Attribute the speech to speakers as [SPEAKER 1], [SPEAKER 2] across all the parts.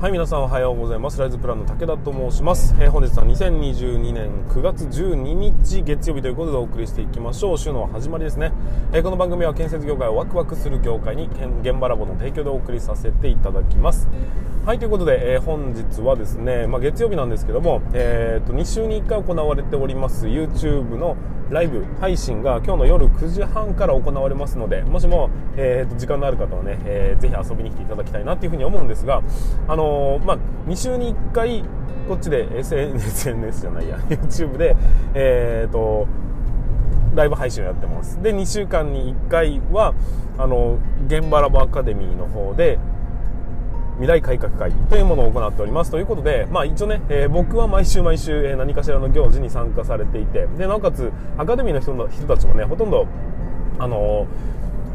[SPEAKER 1] はい皆さんおはようございます。ライズプランの武田と申します、えー、本日は2022年9月12日月曜日ということでお送りしていきましょう。週の始まりですね、えー、この番組は建設業界をワクワクする業界に現場ラボの提供でお送りさせていただきます。はいということで、えー、本日はですね、まあ、月曜日なんですけども、えーと、2週に1回行われております YouTube のライブ配信が今日の夜9時半から行われますのでもしも、えーと、時間のある方はね、えー、ぜひ遊びに来ていただきたいなというふうに思うんですが、あのー、まあ、2週に1回こっちで SNS じゃないや YouTube で、えーと、ライブ配信をやってます。で2週間に1回はあの現場ラボアカデミーの方で未来改革会というものを行っておりますということで、まあ、一応ね、えー、僕は毎週毎週、えー、何かしらの行事に参加されていてでなおかつアカデミーの人の人たちもねほとんどあの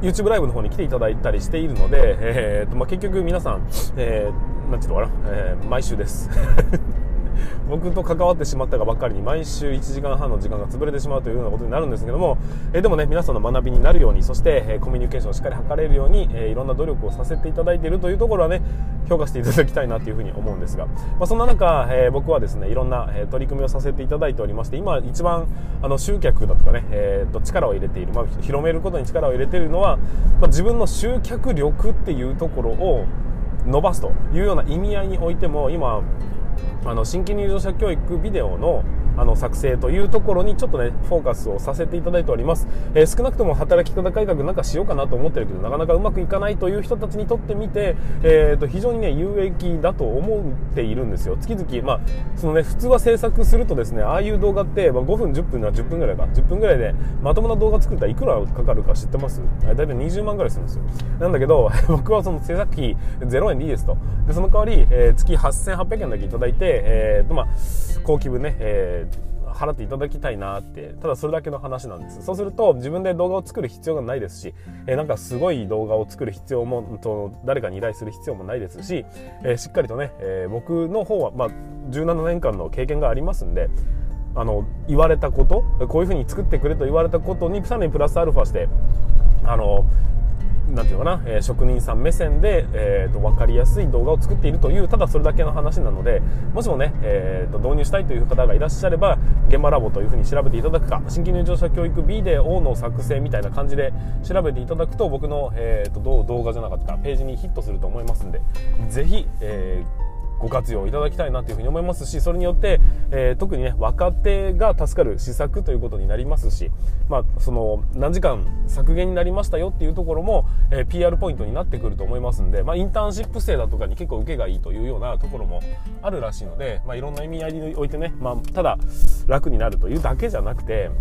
[SPEAKER 1] ー、YouTube ライブの方に来ていただいたりしているので、えーとまあ、結局皆さん、えー、なんていうのかな、えー、毎週です。僕と関わってしまったがばっかりに毎週1時間半の時間が潰れてしまうというようなことになるんですけども、えでもね皆さんの学びになるようにそして、えコミュニケーションをしっかり図れるように、えいろんな努力をさせていただいているというところはね評価していただきたいなというふうに思うんですが、まあ、そんな中、え僕はですねいろんな、え取り組みをさせていただいておりまして今一番あの集客だとかね、えー、と力を入れている、まあ、広めることに力を入れているのは、まあ、自分の集客力っていうところを伸ばすというような意味合いにおいても今あの新規入場者教育ビデオのあの作成というところにちょっとねフォーカスをさせていただいております、えー、少なくとも働き方改革なんかしようかなと思ってるけどなかなかうまくいかないという人たちにとってみて、えー、と非常にね有益だと思っているんですよ。月々まあそのね普通は制作するとですねああいう動画って、まあ、5分10分な10分ぐらいか。10分ぐらいでまともな動画作ったらいくらかかるか知ってます？大体20万ぐらいするんですよ。なんだけど 僕はその制作費0円でいいですと。でその代わり、えー、月8800円だけいただいて、えーとまあ、高級分ね、え払っていただきたいなってただそれだけの話なんです。そうすると自分で動画を作る必要がないですし、えー、なんかすごい動画を作る必要もと誰かに依頼する必要もないですし、えー、しっかりとね、えー、僕の方は、まあ、17年間の経験がありますんであの言われたことこういうふうに作ってくれと言われたことにさらにプラスアルファしてあのなんていうかな、え、職人さん目線で、えーと、分かりやすい動画を作っているというただそれだけの話なのでもしもね、えーと、導入したいという方がいらっしゃれば現場ラボというふうに調べていただくか新規入場者教育 B で O の作成みたいな感じで調べていただくと僕の、えーと、と動画じゃなかったページにヒットすると思いますんでぜひ、えーご活用いただきたいなというふうに思いますしそれによって、えー、特にね若手が助かる施策ということになりますし、まあ、その何時間削減になりましたよっていうところも、えー、PR ポイントになってくると思いますんで、まあ、インターンシップ生だとかに結構受けがいいというようなところもあるらしいので、まあ、いろんな意味合いにおいてね、まあ、ただ楽になるというだけじゃなくて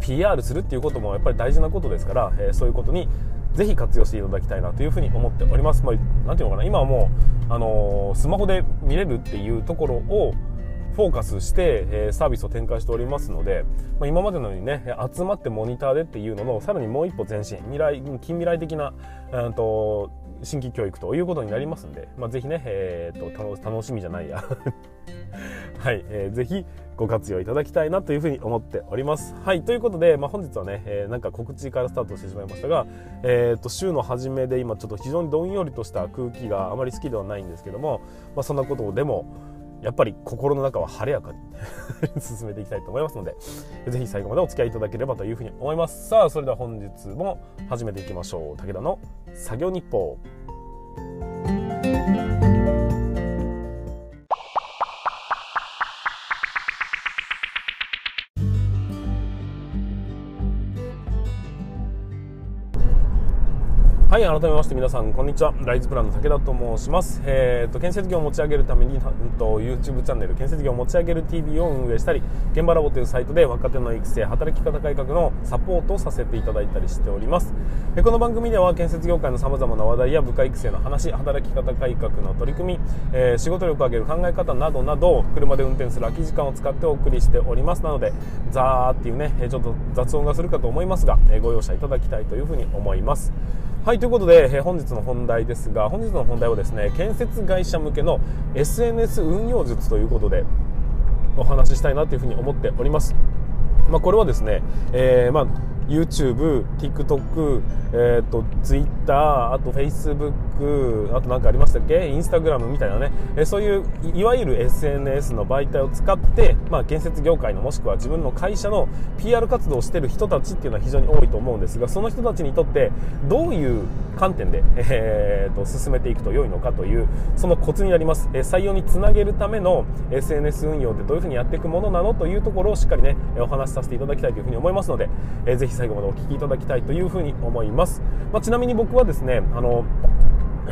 [SPEAKER 1] PR するっていうこともやっぱり大事なことですから、えー、そういうことにぜひ活用していただきたいなというふうに思っております。まあ、なんていうのかな、今はもう、あのー、スマホで見れるっていうところを、フォーカスして、えー、サービスを展開しておりますので、まあ、今までのようにね集まってモニターでっていうののさらにもう一歩前進未来近未来的な、うんと新規教育ということになりますんで、まあ、ぜひね、えーと、楽しみじゃないやはい、えー、ぜひご活用いただきたいなというふうに思っております。はい、ということで、まあ、本日はね、えー、なんか告知からスタートしてしまいましたが、えー、と週の初めで今ちょっと非常にどんよりとした空気があまり好きではないんですけども、まあ、そんなことでもやっぱり心の中は晴れやかに 進めていきたいと思いますので、ぜひ最後までお付き合いいただければというふうに思います。さあ、それでは本日も始めていきましょう。武田の作業日報。い改めまして皆さんこんにちは。ライズプランの武田と申します。えー、と建設業を持ち上げるために、うんと、YouTube チャンネル建設業を持ち上げる TV を運営したり現場ラボというサイトで若手の育成働き方改革のサポートをさせていただいたりしております。えこの番組では建設業界の様々な話題や部下育成の話働き方改革の取り組み、えー、仕事力を上げる考え方などなど車で運転する空き時間を使ってお送りしております。なのでザーっていうねちょっと雑音がするかと思いますがえご容赦いただきたいというふうに思います。はいいうことで、え本日の本題ですが本日の本題はですね建設会社向けの SNS 運用術ということでお話ししたいなというふうに思っております、まあ、これはですね、えー、まあ YouTube、TikTok、えーと、Twitter、あと Facebook、あと何かありましたっけ？Instagram みたいなね、えー、そういういわゆる SNS の媒体を使って、まあ、建設業界のもしくは自分の会社の PR 活動をしている人たちっていうのは非常に多いと思うんですがその人たちにとってどういう観点で、えーと、進めていくと良いのかというそのコツになります、えー、採用につなげるための SNS 運用ってどういうふうにやっていくものなの？というところをしっかりねお話しさせていただきたいというふうに思いますので、えー、ぜひ最後までお聞きいただきたいというふうに思います、まあ、ちなみに僕はですねあの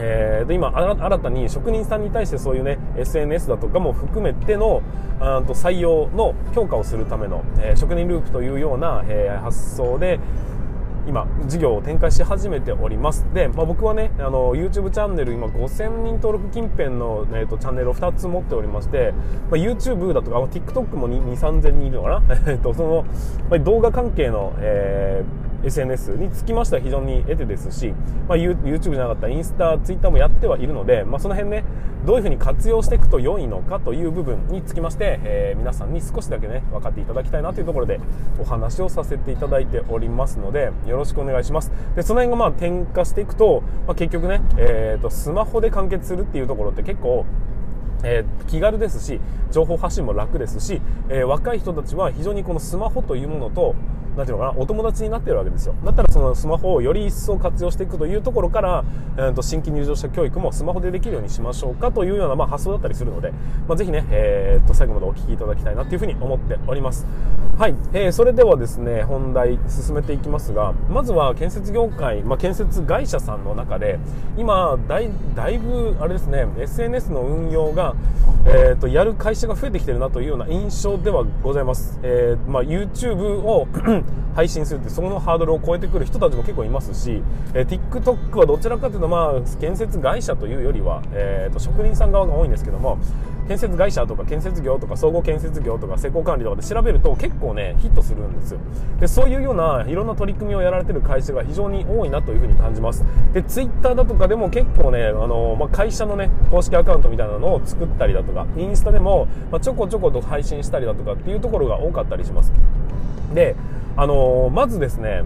[SPEAKER 1] えー、で今新たに職人さんに対してそういうね SNS だとかも含めてのあと採用の強化をするための、えー、職人ループというような、えー、発想で今事業を展開し始めております。で、まあ、僕はねあの YouTube チャンネル今5000人登録近辺の、えーと、チャンネルを2つ持っておりまして、まあ、YouTube だとか TikTok も2 3 0 0 0人いるのかな？その、まあ、動画関係の、えー SNS につきましては非常に得てですし、まあ、YouTube じゃなかったらインスタ、ツイッターもやってはいるので、まあ、その辺ね、どういうふうに活用していくと良いのかという部分につきまして、えー、皆さんに少しだけね、分かっていただきたいなというところでお話をさせていただいておりますので、よろしくお願いします。で、その辺がまあ転化していくと、まあ、結局ね、えーと、スマホで完結するっていうところって結構、えー、気軽ですし情報発信も楽ですし、えー、若い人たちは非常にこのスマホというものとなんていうのかな、お友達になってるわけですよ。だったらそのスマホをより一層活用していくというところから、えー、と新規入場者教育もスマホでできるようにしましょうかというような、まあ、発想だったりするので、まあ、ぜひね、えー、と最後までお聞きいただきたいなというふうに思っております。はい、えー、それではですね、本題進めていきますが、まずは建設業界、まあ、建設会社さんの中で、今だい、だいぶ、あれですね、SNS の運用が、えー、とやる会社が増えてきてるなというような印象ではございます。えーまあ、YouTube を配信するってそのハードルを超えてくる人たちも結構いますし、えー、TikTok はどちらかというと、まあ、建設会社というよりは、えーと、職人さん側が多いんですけども建設会社とか建設業とか総合建設業とか施工管理とかで調べると結構ねヒットするんですよ。でそういうようないろんな取り組みをやられてる会社が非常に多いなというふうに感じます。で Twitter だとかでも結構ねあの、まあ、会社のね公式アカウントみたいなのを作ったりだとかインスタでも、まあ、ちょこちょこと配信したりだとかっていうところが多かったりします。であのまずですね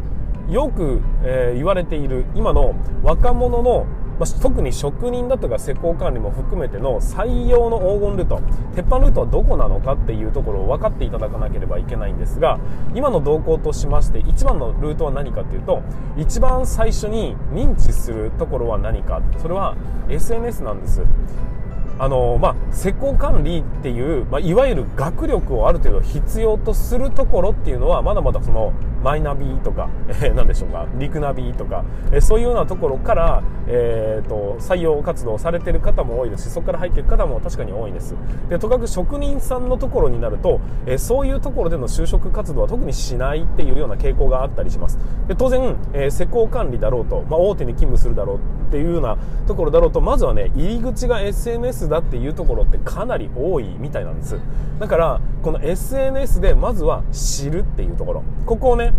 [SPEAKER 1] よく、えー、言われている今の若者のまあ、特に職人だとか施工管理も含めての採用の黄金ルート鉄板ルートはどこなのかっていうところを分かっていただかなければいけないんですが今の動向としまして一番のルートは何かっていうと一番最初に認知するところは何か。それは SNS なんです。あのまあ、施工管理っていう、まあ、いわゆる学力をある程度必要とするところっていうのはまだまだそのマイナビとか、えー、何でしょうか陸ナビとか、えー、そういうようなところから、えーと、採用活動されてる方も多いですしそこから入っていく方も確かに多いです。でとかく職人さんのところになると、えー、そういうところでの就職活動は特にしないっていうような傾向があったりします。で当然、えー、施工管理だろうと、まあ、大手に勤務するだろうっていうようなところだろうとまずはね入り口が SNS だっていうところってかなり多いみたいなんです。だからこの SNS でまずは知るっていうところ。ここをね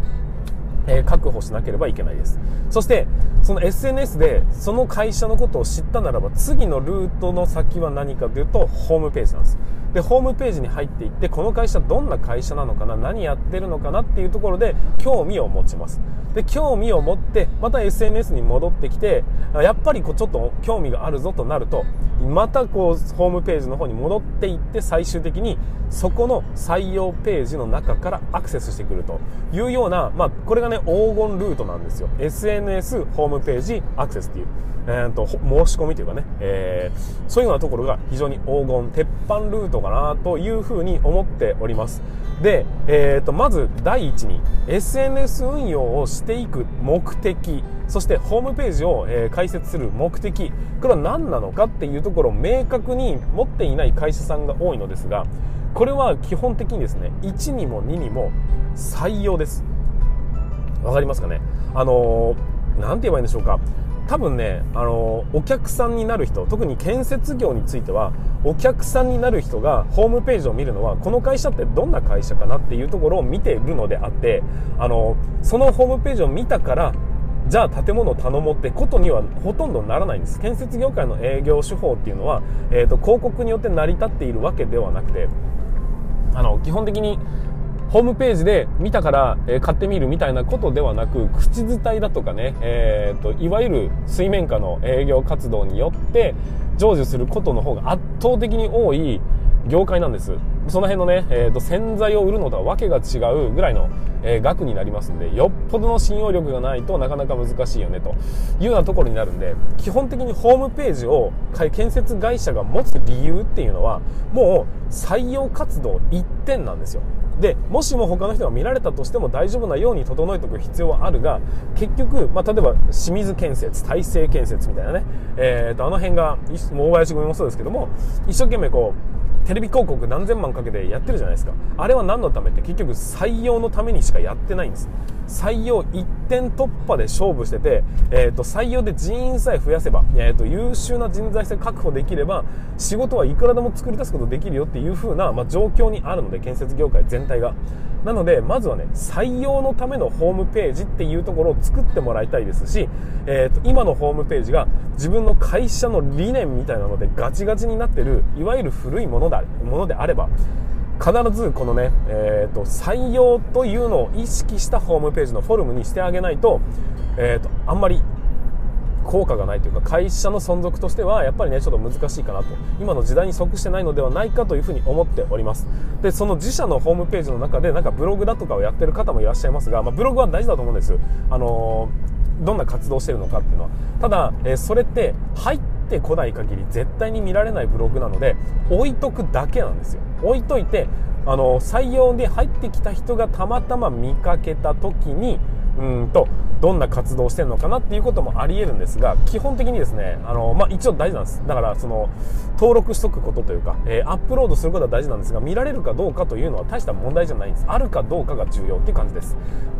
[SPEAKER 1] え、確保しなければいけないです。そしてその SNS でその会社のことを知ったならば次のルートの先は何かというとホームページなんです。でホームページに入っていってこの会社どんな会社なのかな何やってるのかなっていうところで興味を持ちます。で興味を持ってまた SNS に戻ってきてやっぱりこうちょっと興味があるぞとなるとまたこうホームページの方に戻っていって最終的にそこの採用ページの中からアクセスしてくると。いうような、まあ、これがね黄金ルートなんですよ。SNS ホームページアクセスっていう。えーと、申し込みというかね、えー、そういうようなところが非常に黄金、鉄板ルートかなというふうに思っております。で、えーと、まず第一に SNS 運用をしていく目的、そしてホームページを、えー、開設する目的、これは何なのかっていうところを明確に持っていない会社さんが多いのですが、これは基本的にですね、1にも2にも採用です。わかりますかね？あのー、て言えばいいんでしょうか？多分ね、あのお客さんになる人特に建設業についてはお客さんになる人がホームページを見るのはこの会社ってどんな会社かなっていうところを見ているのであってあのそのホームページを見たからじゃあ建物を頼もうってことにはほとんどならないんです。建設業界の営業手法っていうのは、えーと、広告によって成り立っているわけではなくてあの基本的にホームページで見たから、え、買ってみるみたいなことではなく口伝いだとかね、えーと、いわゆる水面下の営業活動によって成就することの方が圧倒的に多い業界なんです。その辺のね、えーと、洗剤を売るのとはわけが違うぐらいの、えー、額になりますんでよっぽどの信用力がないとなかなか難しいよねと。いうようなところになるんで基本的にホームページを建設会社が持つ理由っていうのはもう採用活動一点なんですよ。でもしも他の人が見られたとしても大丈夫なように整えておく必要はあるが結局、まあ、例えば清水建設大成建設みたいなね、えーと、あの辺が大林組もそうですけども一生懸命こうテレビ広告何千万かけてやってるじゃないですか。あれは何のためって結局採用のためにしかやってないんです。採用一点突破で勝負してて、えーと、採用で人員さえ増やせば、えーと、優秀な人材性確保できれば仕事はいくらでも作り出すことできるよっていう風な、まあ、状況にあるので建設業界全体が。なのでまずはね採用のためのホームページっていうところを作ってもらいたいですし、えーと、今のホームページが自分の会社の理念みたいなのでガチガチになってるいわゆる古いものだものであれば必ずこのね、えーと、採用というのを意識したホームページのフォルムにしてあげないと,、えーと、あんまり効果がないというか会社の存続としてはやっぱりねちょっと難しいかなと。今の時代に即してないのではないかというふうに思っております。でその自社のホームページの中でなんかブログだとかをやってる方もいらっしゃいますが、まあ、ブログは大事だと思うんです。あのー、どんな活動してるのかっていうのは。ただ、えー、それって入ってこない限り絶対に見られないブログなので置いとくだけなんですよ。置いといてあの採用で入ってきた人がたまたま見かけた時にうんとどんな活動をしてるのかなっていうこともあり得るんですが基本的にですねあの、まあ、一応大事なんです。だからその登録しとくことというか、えー、アップロードすることは大事なんですが見られるかどうかというのは大した問題じゃないんです。あるかどうかが重要っていう感じです。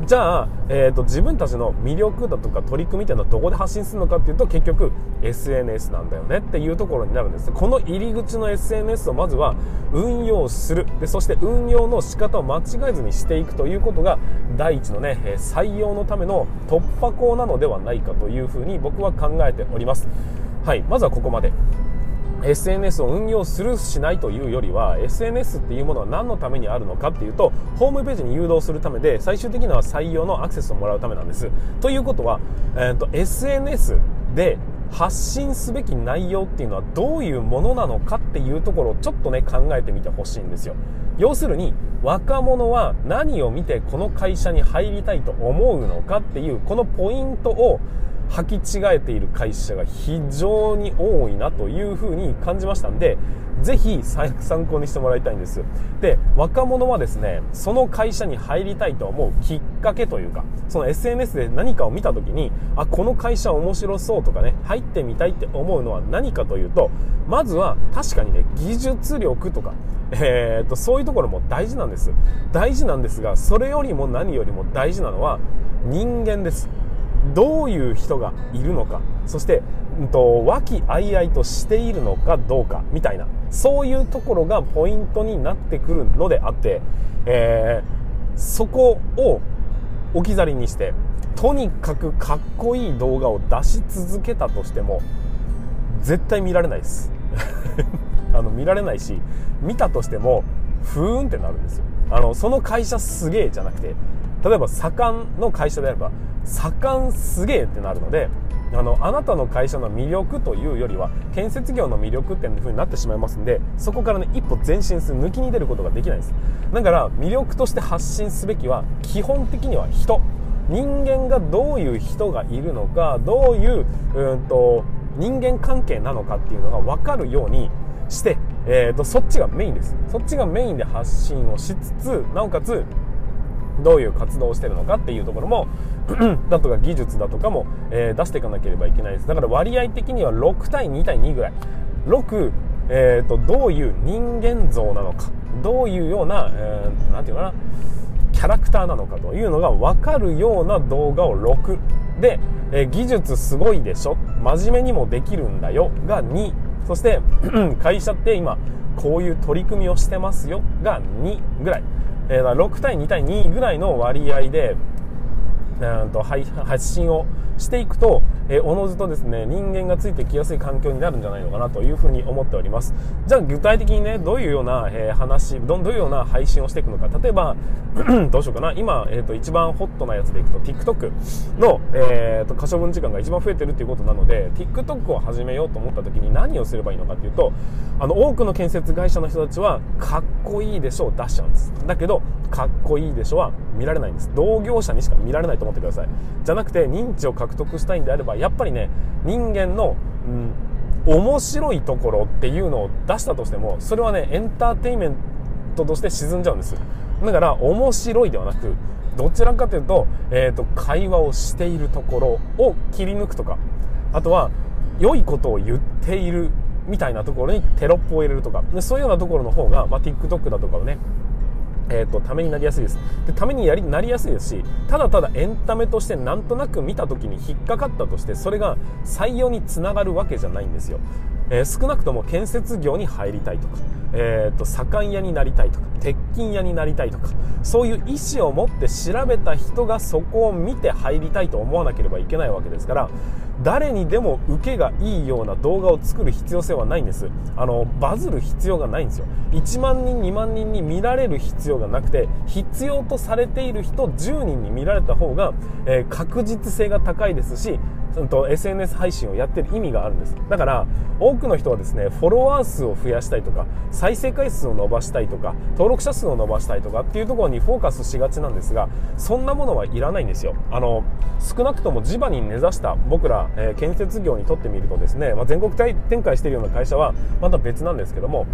[SPEAKER 1] じゃあ、えーと、自分たちの魅力だとか取り組みっていうのはどこで発信するのかっていうと結局 SNS なんだよねっていうところになるんです。この入り口の SNS をまずは運用する。でそして運用の仕方を間違えずにしていくということが第一のね採用のための突破口なのではないかというふうに僕は考えております。はいまずはここまで。SNS を運用するしないというよりは SNS っていうものは何のためにあるのかっていうとホームページに誘導するためで最終的には採用のアクセスをもらうためなんです。ということは、えーと、SNS で発信すべき内容っていうのはどういうものなのかっていうところをちょっとね考えてみてほしいんですよ。要するに若者は何を見てこの会社に入りたいと思うのかっていうこのポイントを履き違えている会社が非常に多いなというふうに感じましたんでぜひ参考にしてもらいたいんです。で若者はですねその会社に入りたいと思うきっかけというかその SNS で何かを見た時にあこの会社面白そうとかね入ってみたいって思うのは何かというとまずは確かにね技術力とかえー、っとそういうところも大事なんです。大事なんですがそれよりも何よりも大事なのは人間です。どういう人がいるのかそして、和気あいあいとしているのかどうかみたいなそういうところがポイントになってくるのであって、えー、そこを置き去りにしてとにかくかっこいい動画を出し続けたとしても絶対見られないです。あの見られないし見たとしてもふーんってなるんですよ。あのその会社すげえじゃなくて例えば左官の会社であれば左官すげえってなるのであのあなたの会社の魅力というよりは建設業の魅力っていう風になってしまいますんでそこからね一歩前進する抜きに出ることができないです。だから魅力として発信すべきは基本的には人。人間がどういう人がいるのかどういううんと人間関係なのかっていうのが分かるようにして、えーとそっちがメインです。そっちがメインで発信をしつつなおかつどういう活動をしてるのかっていうところも だとか技術だとかも、えー、出していかなければいけないです。だから割合的には6対2対2ぐらい。6、えーと、どういう人間像なのか。どういうような何、えー、て言うかな。キャラクターなのかというのが分かるような動画を6で、えー、技術すごいでしょ。真面目にもできるんだよ。が2そして 会社って今こういう取り組みをしてますよ。が2ぐらい。えー、6対2対2ぐらいの割合でうんと発信をしていくと、え、おのずとですね人間がついてきやすい環境になるんじゃないのかなというふうに思っております。じゃあ具体的にねどういうような、え、話どういうような配信をしていくのか。例えば どうしようかな。今、えーと、一番ホットなやつでいくと TikTok の、えーと、可処分時間が一番増えてるということなので TikTok を始めようと思った時に何をすればいいのかっていうとあの多くの建設会社の人たちはかっこいいでしょう出しちゃうんです。だけどかっこいいでしょは見られないんです。同業者にしか見られないと思うってください。じゃなくて認知を獲得したいんであればやっぱりね人間の、うん、面白いところっていうのを出したとしてもそれはねエンターテインメントとして沈んじゃうんです。だから面白いではなくどちらかというと,、えーと、会話をしているところを切り抜くとかあとは良いことを言っているみたいなところにテロップを入れるとかでそういうようなところの方が、まあ、TikTok だとかをねえーと、ためになりやすいです。でためにやりなりやすいですしただただエンタメとしてなんとなく見た時に引っかかったとしてそれが採用につながるわけじゃないんですよ、えー、少なくとも建設業に入りたいとか、えーと、左官屋になりたいとか鉄筋屋になりたいとかそういう意思を持って調べた人がそこを見て入りたいと思わなければいけないわけですから誰にでも受けがいいような動画を作る必要性はないんです。あのバズる必要がないんですよ。1万人2万人に見られる必要がなくて必要とされている人10人に見られた方が、えー、確実性が高いですしと SNS 配信をやってる意味があるんです。だから多くの人はですねフォロワー数を増やしたいとか再生回数を伸ばしたいとか登録者数を伸ばしたいとかっていうところにフォーカスしがちなんですがそんなものはいらないんですよ。あの少なくとも地場に根ざした僕ら、えー、建設業にとってみるとですね、まあ、全国展開しているような会社はまた別なんですけども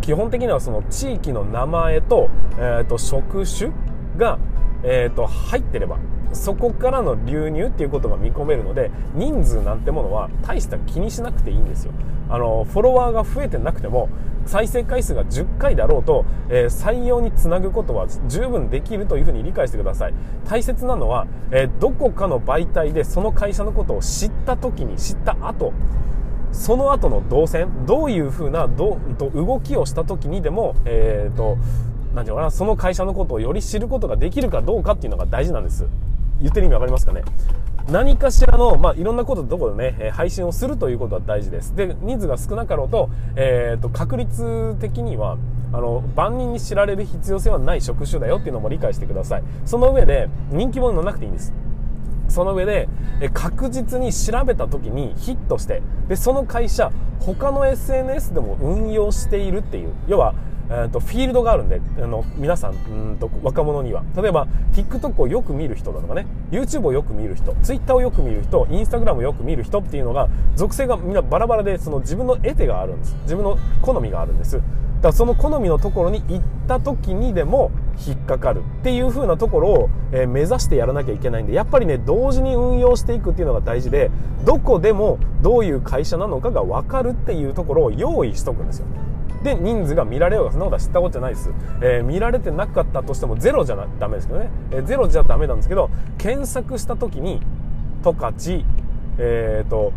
[SPEAKER 1] 基本的にはその地域の名前と,、えーと、職種が、えーと入ってればそこからの流入っていうことが見込めるので人数なんてものは大した気にしなくていいんですよ。あのフォロワーが増えてなくても再生回数が10回だろうと、えー、採用につなぐことは十分できるというふうに理解してください。大切なのは、えー、どこかの媒体でその会社のことを知った時に知った後その後の動線どういうふうなど動きをした時にでも、えーと、なんていうかなその会社のことをより知ることができるかどうかっていうのが大事なんです。言ってる意味わかりますかね？何かしらの、まあ、いろんなことどこでね、配信をするということは大事です。で、人数が少なかろうと、えっ、ー、と、確率的には、あの、万人に知られる必要性はない職種だよっていうのも理解してください。その上で、人気者にならなくていいんです。その上で、確実に調べた時にヒットして、で、その会社、他の SNS でも運用しているっていう、要は、えーと、フィールドがあるんであの皆さんうんと若者には。例えば TikTok をよく見る人だとかね。YouTube をよく見る人。Twitter をよく見る人。Instagram をよく見る人っていうのが属性がみんなバラバラでその自分の得手があるんです。自分の好みがあるんです。だからその好みのところに行った時にでも引っかかるっていう風なところを、え、目指してやらなきゃいけないんでやっぱりね同時に運用していくっていうのが大事でどこでもどういう会社なのかが分かるっていうところを用意しとくんですよ。で人数が見られようがそんなことは知ったことじゃないです、えー、見られてなかったとしてもゼロじゃダメですけどね、えー、ゼロじゃダメなんですけど検索した時に十勝えーと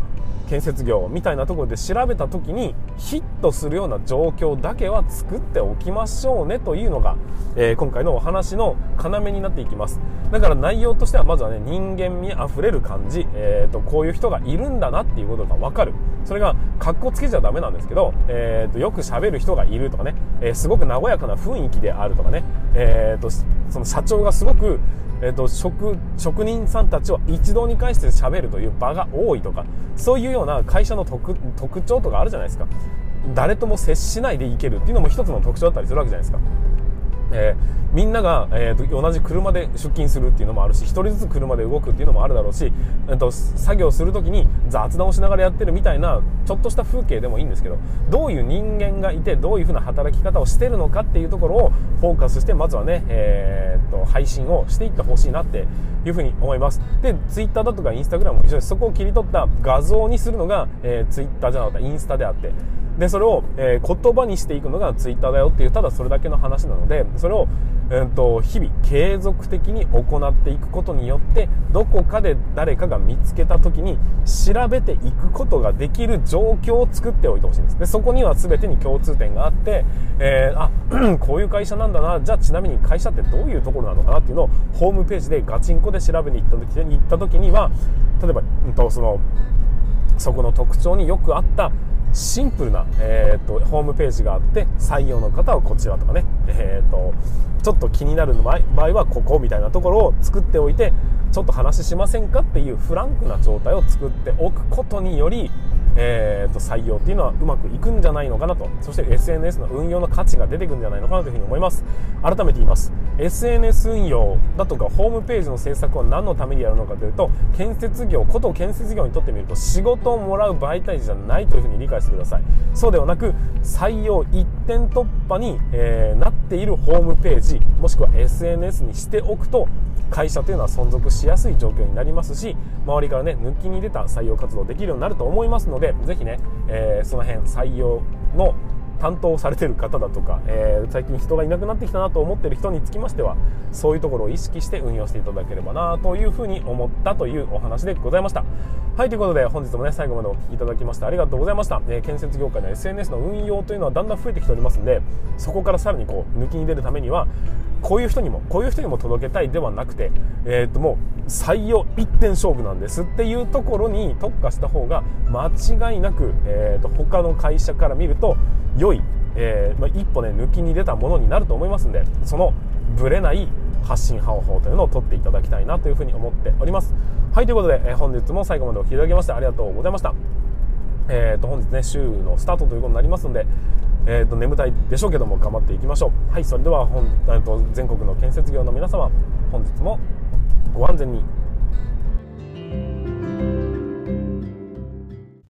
[SPEAKER 1] 建設業みたいなところで調べた時にヒットするような状況だけは作っておきましょうねというのが、えー、今回のお話の要になっていきます。だから内容としてはまずはね人間味あふれる感じ、えーと、こういう人がいるんだなっていうことが分かる。それがかっこつけちゃダメなんですけど、えーと、よく喋る人がいるとかね、えー、すごく和やかな雰囲気であるとかね、えー、とその社長がすごくえーと、職職人さんたちを一堂に会して喋るという場が多いとかそういうような会社の特徴とかあるじゃないですか。誰とも接しないでいけるっていうのも一つの特徴だったりするわけじゃないですか。えー、みんなが、えー、同じ車で出勤するっていうのもあるし1人ずつ車で動くっていうのもあるだろうし、えーと、作業する時に雑談をしながらやってるみたいなちょっとした風景でもいいんですけどどういう人間がいてどういう風な働き方をしてるのかっていうところをフォーカスしてまずはね、えーと、配信をしていってほしいなっていう風に思います。で Twitter だとか Instagram も一緒です。そこを切り取った画像にするのが、えー、Twitter じゃなかったインスタであってでそれを、えー、言葉にしていくのがツイッターだよっていうただそれだけの話なのでそれを、えーと、日々継続的に行っていくことによってどこかで誰かが見つけた時に調べていくことができる状況を作っておいてほしいんです。でそこには全てに共通点があって、えー、あ こういう会社なんだなじゃあちなみに会社ってどういうところなのかなっていうのをホームページでガチンコで調べに行った時に行った時には例えば、うんと、そのそこの特徴によくあったシンプルな、えーと、ホームページがあって採用の方はこちらとかね、えーと、ちょっと気になる場合はここみたいなところを作っておいてちょっと話しませんかっていうフランクな状態を作っておくことによりえーと、採用っていうのはうまくいくんじゃないのかなと。そして SNS の運用の価値が出てくるんじゃないのかなというふうに思います。改めて言います。SNS 運用だとかホームページの制作は何のためにやるのかというと建設業こと建設業にとってみると仕事をもらう媒体じゃないというふうに理解してください。そうではなく採用一点突破に、えー、なっているホームページもしくは SNS にしておくと会社というのは存続しやすい状況になりますし周りからね抜きに出た採用活動できるようになると思いますのでぜひね、えー、その辺採用の担当されてる方だとか、えー、最近人がいなくなってきたなと思ってる人につきましてはそういうところを意識して運用していただければなというふうに思ったというお話でございました。はいということで本日もね最後までお聴きいただきましてありがとうございました、えー、建設業界の SNS の運用というのはだんだん増えてきておりますんでそこからさらにこう抜きに出るためにはこういう人にもこういう人にも届けたいではなくて、えー、ともう採用一点勝負なんですっていうところに特化した方が間違いなく、えー、と他の会社から見ると良い、えーまあ、一歩ね抜きに出たものになると思いますんでそのぶれない発信方法というのを取っていただきたいなというふうに思っております。はいということで、えー、本日も最後までお聴きいただきましてありがとうございました。えー、と本日ね週のスタートということになりますので、えー、と眠たいでしょうけども頑張っていきましょう。はいそれでは本、えー、と全国の建設業の皆様本日もご安全に。